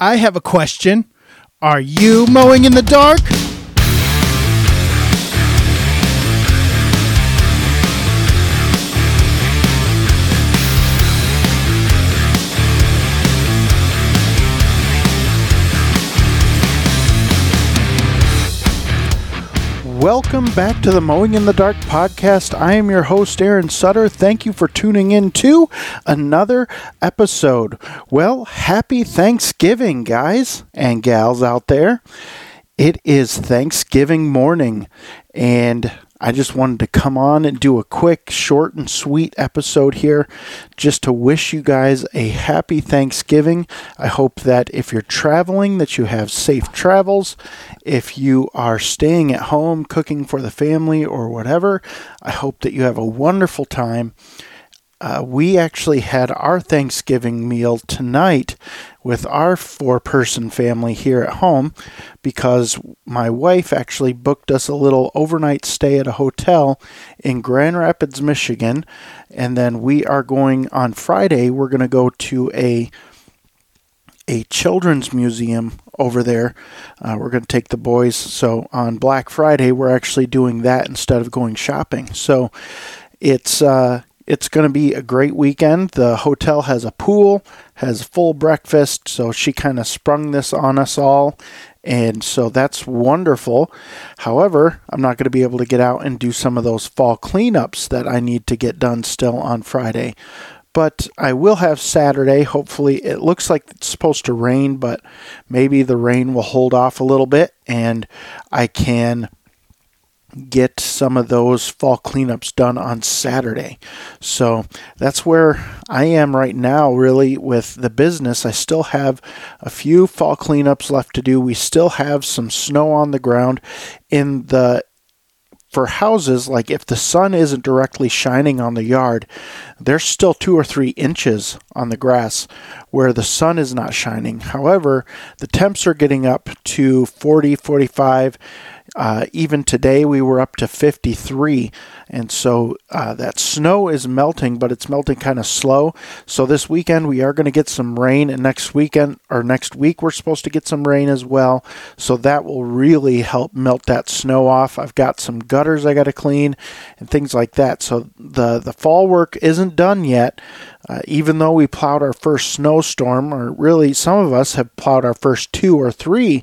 I have a question. Are you mowing in the dark? Welcome back to the Mowing in the Dark podcast. I am your host, Aaron Sutter. Thank you for tuning in to another episode. Well, happy Thanksgiving, guys and gals out there. It is Thanksgiving morning, and I just wanted to come on and do a quick, short, and sweet episode here just to wish you guys a happy Thanksgiving. I hope that if you're traveling that you have safe travels. If you are staying at home cooking for the family or whatever, I hope that you have a wonderful time. Uh, we actually had our Thanksgiving meal tonight with our four person family here at home because my wife actually booked us a little overnight stay at a hotel in Grand Rapids, Michigan. And then we are going on Friday, we're going to go to a a children's museum over there. Uh, we're going to take the boys. So on Black Friday, we're actually doing that instead of going shopping. So it's uh, it's going to be a great weekend. The hotel has a pool, has full breakfast, so she kind of sprung this on us all. And so that's wonderful. However, I'm not going to be able to get out and do some of those fall cleanups that I need to get done still on Friday. But I will have Saturday. Hopefully, it looks like it's supposed to rain, but maybe the rain will hold off a little bit and I can get some of those fall cleanups done on Saturday. So that's where I am right now, really, with the business. I still have a few fall cleanups left to do. We still have some snow on the ground in the for houses, like if the sun isn't directly shining on the yard, there's still two or three inches on the grass where the sun is not shining. However, the temps are getting up to 40, 45 uh, even today, we were up to 53, and so uh, that snow is melting, but it's melting kind of slow. So this weekend we are going to get some rain, and next weekend or next week we're supposed to get some rain as well. So that will really help melt that snow off. I've got some gutters I got to clean and things like that. So the the fall work isn't done yet. Uh, even though we plowed our first snowstorm, or really some of us have plowed our first two or three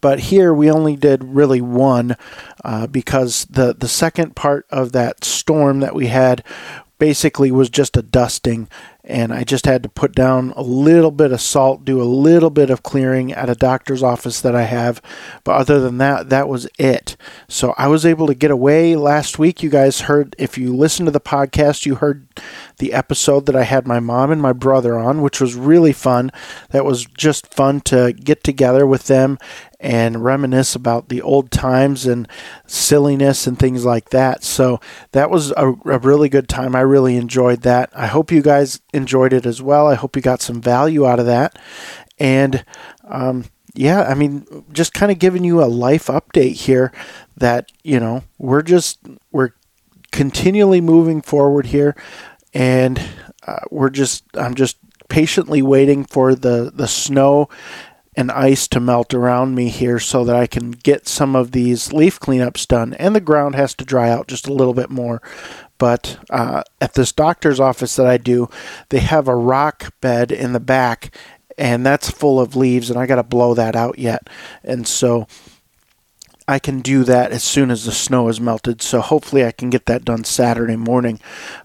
but here we only did really one uh, because the the second part of that storm that we had basically was just a dusting and I just had to put down a little bit of salt, do a little bit of clearing at a doctor's office that I have. But other than that, that was it. So I was able to get away last week. You guys heard, if you listened to the podcast, you heard the episode that I had my mom and my brother on, which was really fun. That was just fun to get together with them and reminisce about the old times and silliness and things like that. So that was a, a, really good time. I really enjoyed that. I hope you guys enjoyed it as well. I hope you got some value out of that. And um, yeah, I mean, just kind of giving you a life update here that, you know, we're just, we're continually moving forward here. And uh, we're just, I'm just patiently waiting for the, the snow and ice to melt around me here so that I can get some of these leaf cleanups done. And the ground has to dry out just a little bit more. But uh, at this doctor's office that I do, they have a rock bed in the back, and that's full of leaves, and I got to blow that out yet. And so I can do that as soon as the snow is melted. So hopefully I can get that done Saturday morning.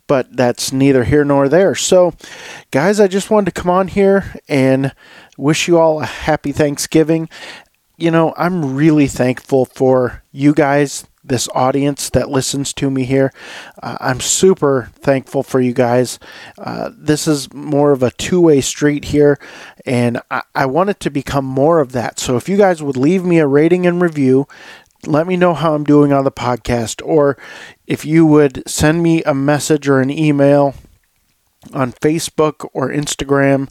But that's neither here nor there. So, guys, I just wanted to come on here and wish you all a happy Thanksgiving. You know, I'm really thankful for you guys, this audience that listens to me here. Uh, I'm super thankful for you guys. Uh, this is more of a two way street here, and I, I want it to become more of that. So if you guys would leave me a rating and review, let me know how I'm doing on the podcast, or if you would send me a message or an email on Facebook or Instagram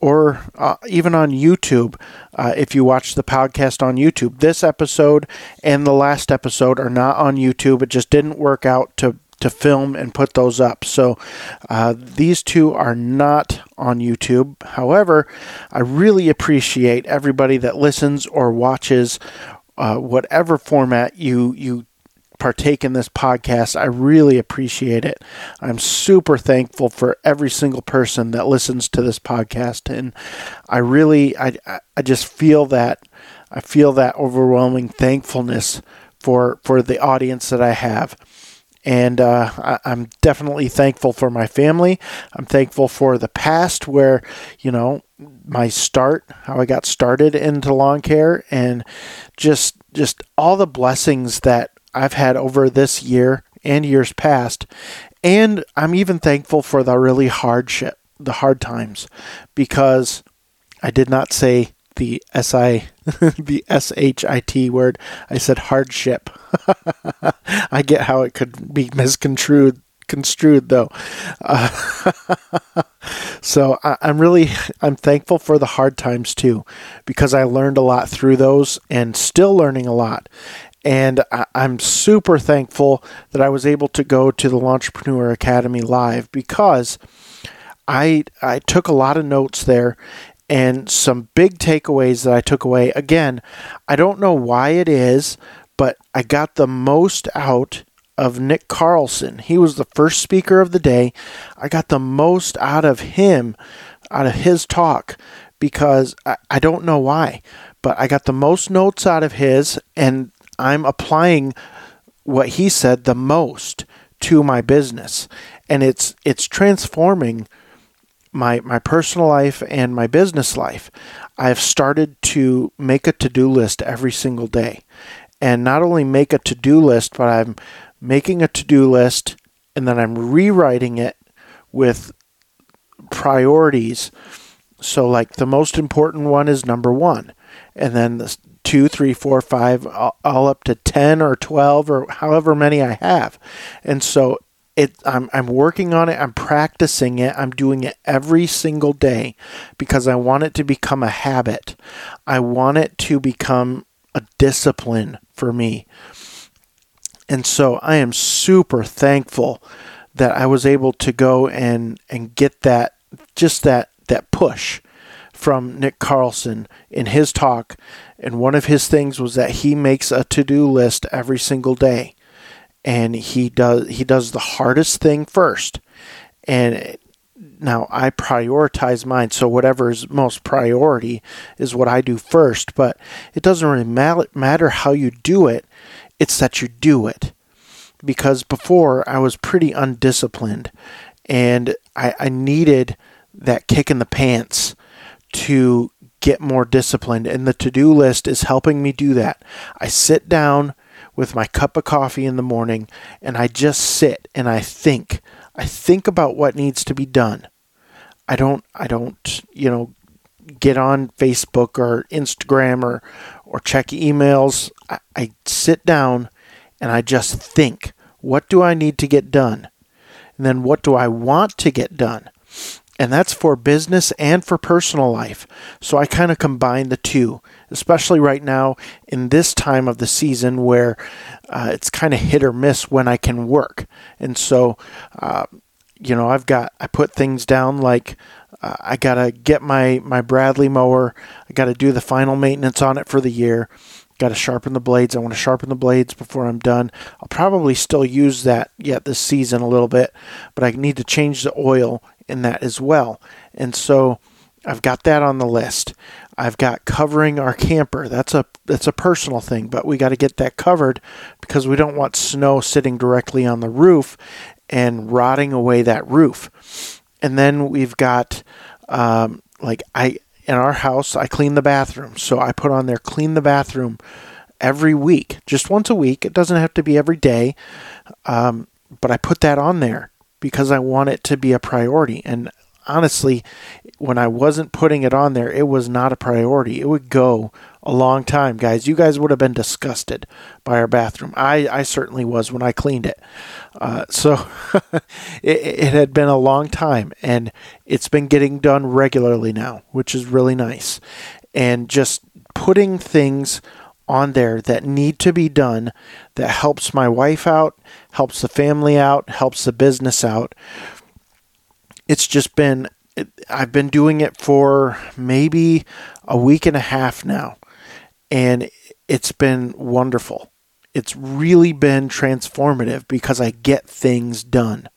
or uh, even on YouTube uh, if you watch the podcast on YouTube. This episode and the last episode are not on YouTube. It just didn't work out to to film and put those up. So uh, these two are not on YouTube. However, I really appreciate everybody that listens or watches uh, whatever format you you partake in this podcast. I really appreciate it. I'm super thankful for every single person that listens to this podcast, and I really, I, I just feel that, I feel that overwhelming thankfulness for for the audience that I have. And uh, I, I'm definitely thankful for my family. I'm thankful for the past where, you know, my start, how I got started into lawn care, and just just all the blessings that I've had over this year and years past. And I'm even thankful for the really hardship, the hard times, because I did not say the S I the S H I T word. I said hardship. I get how it could be misconstrued construed though. Uh, so I, am really I'm thankful for the hard times too, because I learned a lot through those and still learning a lot. And I, I'm super thankful that I was able to go to the Launchpreneur Academy live because I I took a lot of notes there and some big takeaways that I took away. Again, I don't know why it is, but I got the most out of Nick Carlson. He was the first speaker of the day. I got the most out of him, out of his talk, because I, I don't know why, but I got the most notes out of his, and I'm applying what he said the most to my business and it's it's transforming my my personal life and my business life. I've started to make a to-do list every single day. And not only make a to-do list, but I'm making a to-do list and then I'm rewriting it with priorities. So like the most important one is number 1 and then the two, three, four, five, all up to 10 or 12 or however many I have. And so it, I'm, I'm working on it, I'm practicing it, I'm doing it every single day because I want it to become a habit. I want it to become a discipline for me. And so I am super thankful that I was able to go and, and get that, just that, that push from Nick Carlson in his talk. And one of his things was that he makes a to do list every single day. And he does he does the hardest thing first. And now I prioritize mine, so whatever is most priority is what I do first. But it doesn't really matter how you do it; it's that you do it. Because before I was pretty undisciplined, and I, I needed that kick in the pants to get more disciplined. And the to do list is helping me do that. I sit down with my cup of coffee in the morning and I just sit and I think. I think about what needs to be done. I don't, I don't, you know, get on Facebook or Instagram or, or check emails. I, I sit down and I just think, what do I need to get done? And then what do I want to get done? And that's for business and for personal life. So I kind of combine the two, especially right now in this time of the season where uh, it's kind of hit or miss when I can work. And so, uh, you know, I've got, I put things down like uh, I got to get my, my Bradley mower, I got to do the final maintenance on it for the year. Got to sharpen the blades. I want to sharpen the blades before I'm done. I'll probably still use that yet this season a little bit, but I need to change the oil in that as well. And so I've got that on the list. I've got covering our camper. That's a that's a personal thing, but we got to get that covered because we don't want snow sitting directly on the roof and rotting away that roof. And then we've got um, like I in our house I clean the bathroom, so I put on there clean the bathroom every week, just once a week. It doesn't have to be every day, um, but I put that on there because I want it to be a priority. And honestly, when I wasn't putting it on there, it was not a priority. It would go a long time, guys. You guys would have been disgusted by our bathroom. I, I certainly was when I cleaned it. Uh, so it, it had been a long time, and it's been getting done regularly now, which is really nice. And just putting things on there that need to be done that helps my wife out, helps the family out, helps the business out. It's just been, I've been doing it for maybe a week and a half now, and it's been wonderful. It's really been transformative because I get things done.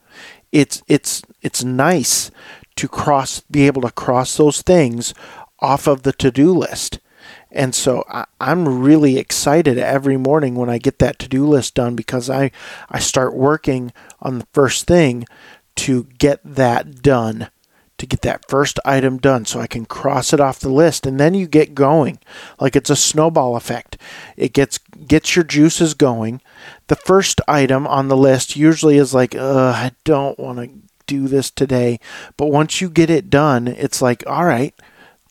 It's it's it's nice to cross be able to cross those things off of the to-do list and so I, am really excited every morning when I get that to do list done because I, I start working on the first thing to get that done, to get that first item done so I can cross it off the list. And then you get going. Like it's a snowball effect. It gets gets your juices going. The first item on the list usually is like, I don't want to do this today. But once you get it done, it's like, all right,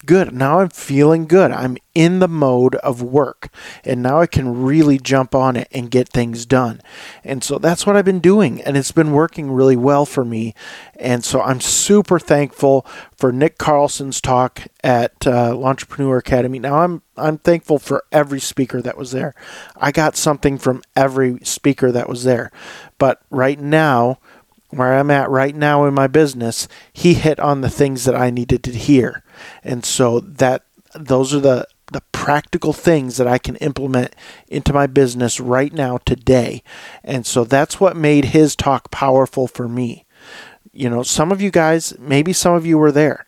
good. Now I'm feeling good. I'm in the mode of work. And now I can really jump on it and get things done. And so that's what I've been doing. And it's been working really well for me. And so I'm super thankful for Nick Carlson's talk at uh, Entrepreneur Academy. Now I'm I'm thankful for every speaker that was there. I got something from every speaker that was there. But right now, where I'm at right now in my business, he hit on the things that I needed to hear. And so that those are the the practical things that I can implement into my business right now today. And so that's what made his talk powerful for me. You know, some of you guys, maybe some of you were there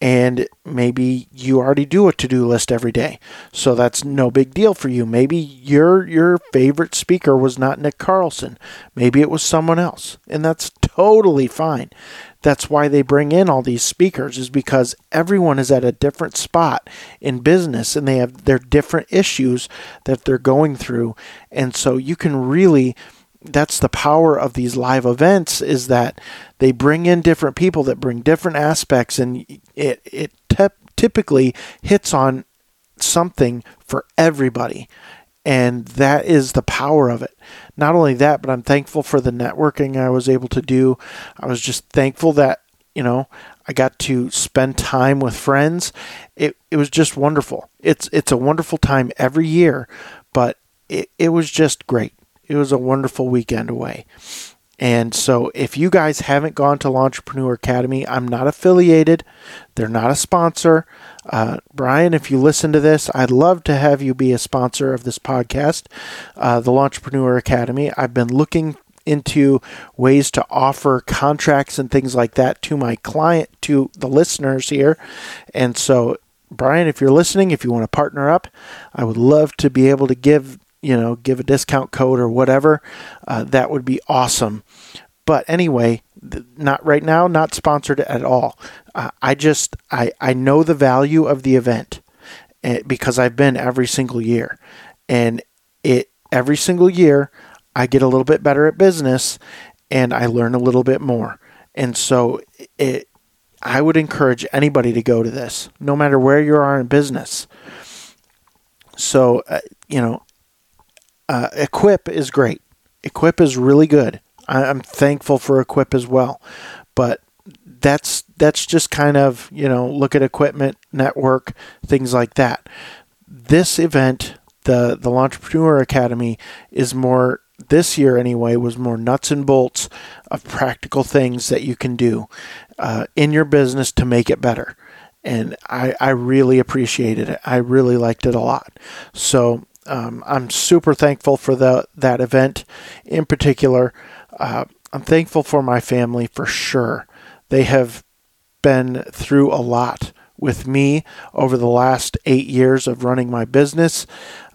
and maybe you already do a to-do list every day. So that's no big deal for you. Maybe your your favorite speaker was not Nick Carlson. Maybe it was someone else and that's totally fine. That's why they bring in all these speakers is because everyone is at a different spot in business and they have their different issues that they're going through. And so you can really that's the power of these live events is that they bring in different people that bring different aspects and it it te- typically hits on something for everybody. And that is the power of it. Not only that but i'm thankful for the networking i was able to do. I was just thankful that you know i got to spend time with friends. It, it was just wonderful. It's it's a wonderful time every year but it, it was just great it was a wonderful weekend away. And so, if you guys haven't gone to Entrepreneur Academy, I'm not affiliated. They're not a sponsor. Uh, Brian, if you listen to this, I'd love to have you be a sponsor of this podcast, uh, the Entrepreneur Academy. I've been looking into ways to offer contracts and things like that to my client, to the listeners here. And so, Brian, if you're listening, if you want to partner up, I would love to be able to give you know, give a discount code or whatever, uh, that would be awesome. But anyway, not right now, not sponsored at all. Uh, I just I I know the value of the event eh, because I've been every single year, and it every single year I get a little bit better at business, and I learn a little bit more. And so it, I would encourage anybody to go to this, no matter where you are in business. So, uh, you know, uh, Equip is great. Equip is really good. I, I'm thankful for Equip as well, but that's that's just kind of you know look at equipment network things like that. This event, the the Entrepreneur Academy, is more this year anyway was more nuts and bolts of practical things that you can do uh, in your business to make it better and I, I really appreciated it. I really liked it a lot. So um, I'm super thankful for the that event in particular. Uh, I'm thankful for my family for sure. They have been through a lot with me over the last eight years of running my business.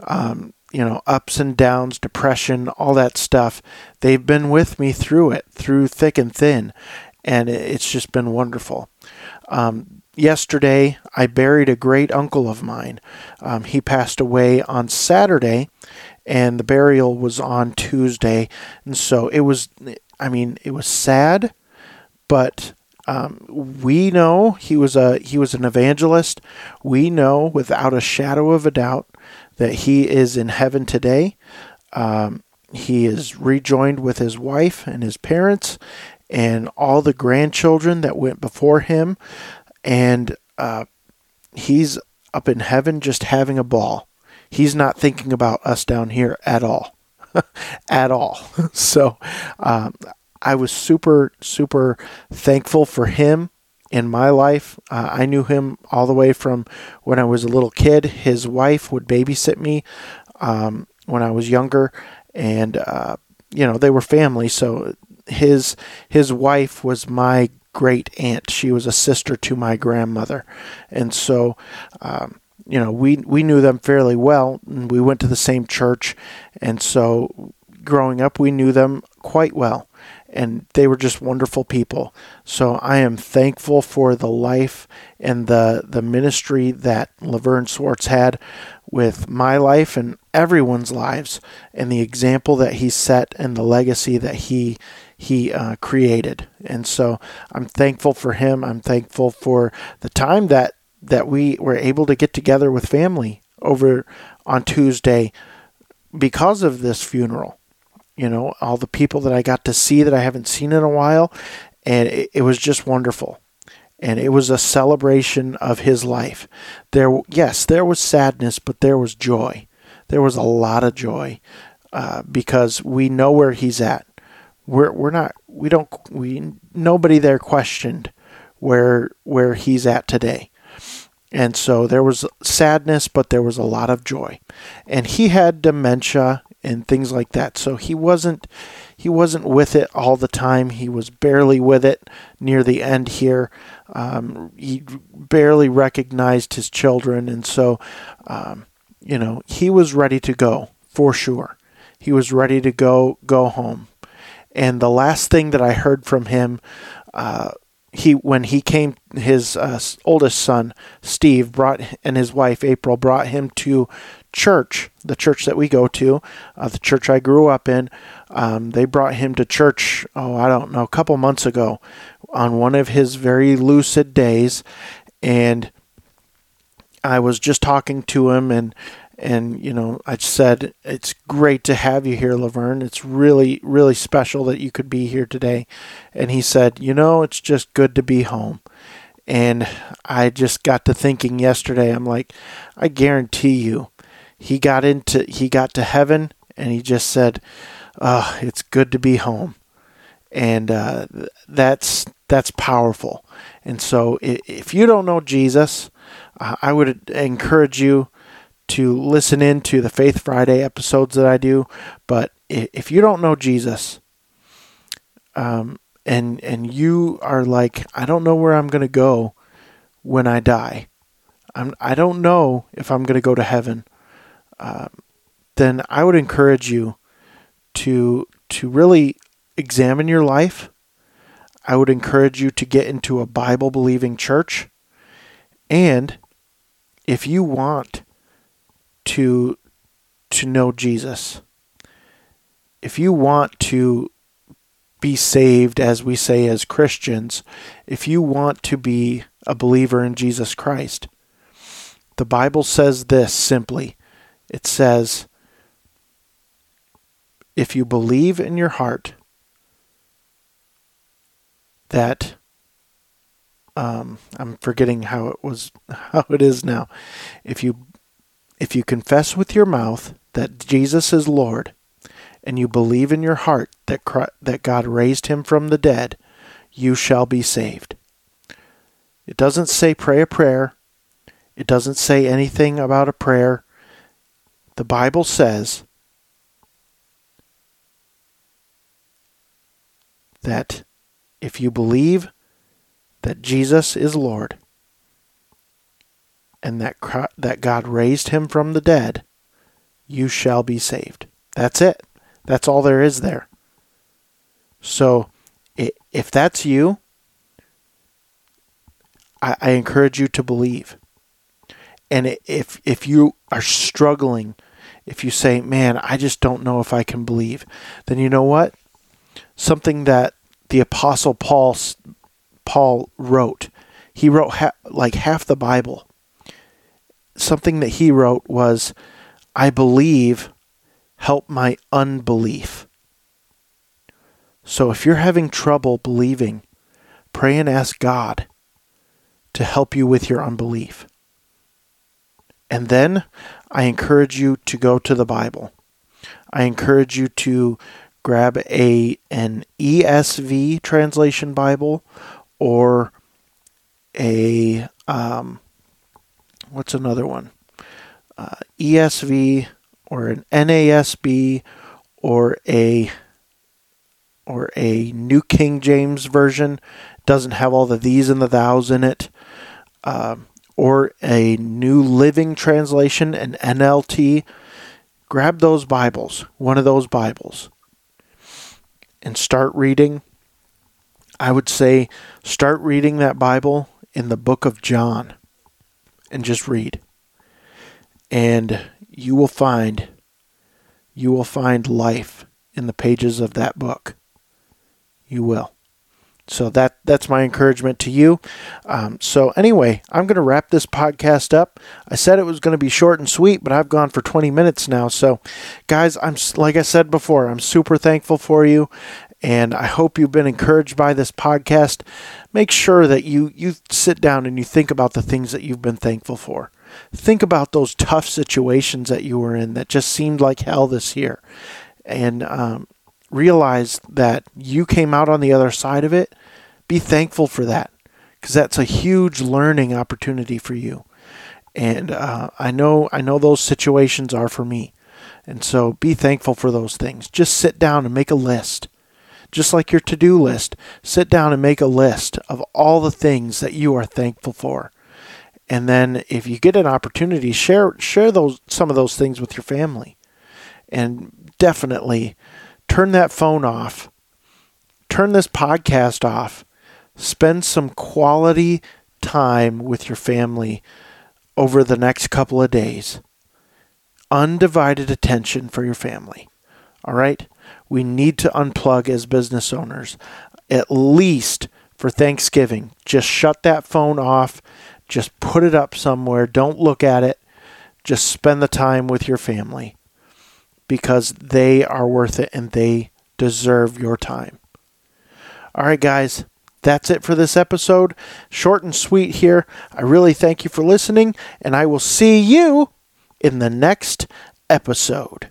Um, you know, ups and downs, depression, all that stuff. They've been with me through it, through thick and thin, and it's just been wonderful. Um, yesterday, I buried a great uncle of mine. Um, he passed away on Saturday, and the burial was on Tuesday. And so it was, I mean, it was sad, but um, we know he was a he was an evangelist. We know without a shadow of a doubt that he is in heaven today. Um, he is rejoined with his wife and his parents and all the grandchildren that went before him and uh, he's up in heaven just having a ball. he's not thinking about us down here at all, at all. so um, I was super, super thankful for him in my life. Uh, I knew him all the way from when I was a little kid. His wife would babysit me um, when I was younger, and uh, you know they were family. So his his wife was my great aunt. She was a sister to my grandmother, and so. Um, you know, we we knew them fairly well, and we went to the same church, and so growing up, we knew them quite well and they were just wonderful people. So I am thankful for the life and the the ministry that Laverne Swartz had with my life and everyone's lives, and the example that he set and the legacy that he he uh, created. And so I'm thankful for him. I'm thankful for the time that that we were able to get together with family over on Tuesday because of this funeral you know, all the people that I got to see that I haven't seen in a while. And it, it was just wonderful. And it was a celebration of his life. There, yes, there was sadness, but there was joy. There was a lot of joy uh, because we know where he's at. We're we're not we don't we nobody there questioned where where he's at today. And so there was sadness, but there was a lot of joy. And he had dementia and things like that. So he wasn't he wasn't with it all the time. He was barely with it near the end here. Um, he barely recognized his children, and so um, you know he was ready to go for sure. He was ready to go go home. And the last thing that I heard from him. Uh, he when he came his uh, oldest son Steve brought and his wife April brought him to church, the church that we go to, uh, the church I grew up in. Um, they brought him to church, oh, I don't know, a couple months ago on one of his very lucid days. And I was just talking to him and and you know I said it's great to have you here Laverne. It's really really special that you could be here today. And he said you know it's just good to be home. And I just got to thinking yesterday I'm like I guarantee you he got into he got to heaven and he just said, oh, "It's good to be home," and uh, that's that's powerful. And so, if you don't know Jesus, uh, I would encourage you to listen in to the Faith Friday episodes that I do. But if you don't know Jesus, um, and and you are like, I don't know where I'm going to go when I die. I'm I don't know if I'm going to go to heaven um, then I would encourage you to to really examine your life. I would encourage you to get into a Bible believing church. And if you want to to know Jesus, if you want to be saved as we say as Christians, if you want to be a believer in Jesus Christ, the Bible says this simply it says, if you believe in your heart that um, I'm forgetting how it was how it is now. If you if you confess with your mouth that Jesus is Lord and you believe in your heart that Christ, that God raised him from the dead, you shall be saved. It doesn't say pray a prayer. It doesn't say anything about a prayer. The Bible says that if you believe that Jesus is Lord and that that God raised him from the dead, you shall be saved. That's it. That's all there is there. So, if that's you, I, I encourage you to believe. And if if you are struggling if you say, man, I just don't know if I can believe, then you know what? Something that the Apostle Paul, Paul wrote, he wrote ha- like half the Bible. Something that he wrote was, I believe, help my unbelief. So if you're having trouble believing, pray and ask God to help you with your unbelief. And then I encourage you to go to the Bible. I encourage you to grab a an ESV translation Bible or a um, what's another one? Uh, ESV or an NASB or a or a New King James version doesn't have all the these and the thous in it, uh, or a New Living Translation, an NLT. Grab those Bibles, one of those Bibles, and start reading. I would say start reading that Bible in the book of John and just read. And you will find you will find life in the pages of that book. You will. So that that's my encouragement to you. Um, so anyway, I'm going to wrap this podcast up. I said it was going to be short and sweet, but I've gone for 20 minutes now. So, guys, I'm like I said before, I'm super thankful for you, and I hope you've been encouraged by this podcast. Make sure that you you sit down and you think about the things that you've been thankful for. Think about those tough situations that you were in that just seemed like hell this year, and um, realize that you came out on the other side of it, be thankful for that because that's a huge learning opportunity for you. And uh, I know I know those situations are for me. And so be thankful for those things. Just sit down and make a list. Just like your to-do list, sit down and make a list of all the things that you are thankful for. And then if you get an opportunity, share share those some of those things with your family. And definitely turn that phone off, turn this podcast off, spend some quality time with your family over the next couple of days. Undivided attention for your family. All right? We need to unplug as business owners, at least for Thanksgiving. Just shut that phone off, just put it up somewhere, don't look at it. Just spend the time with your family because they are worth it and they deserve your time. All right, guys, that's it for this episode. Short and sweet here. I really thank you for listening, and I will see you in the next episode.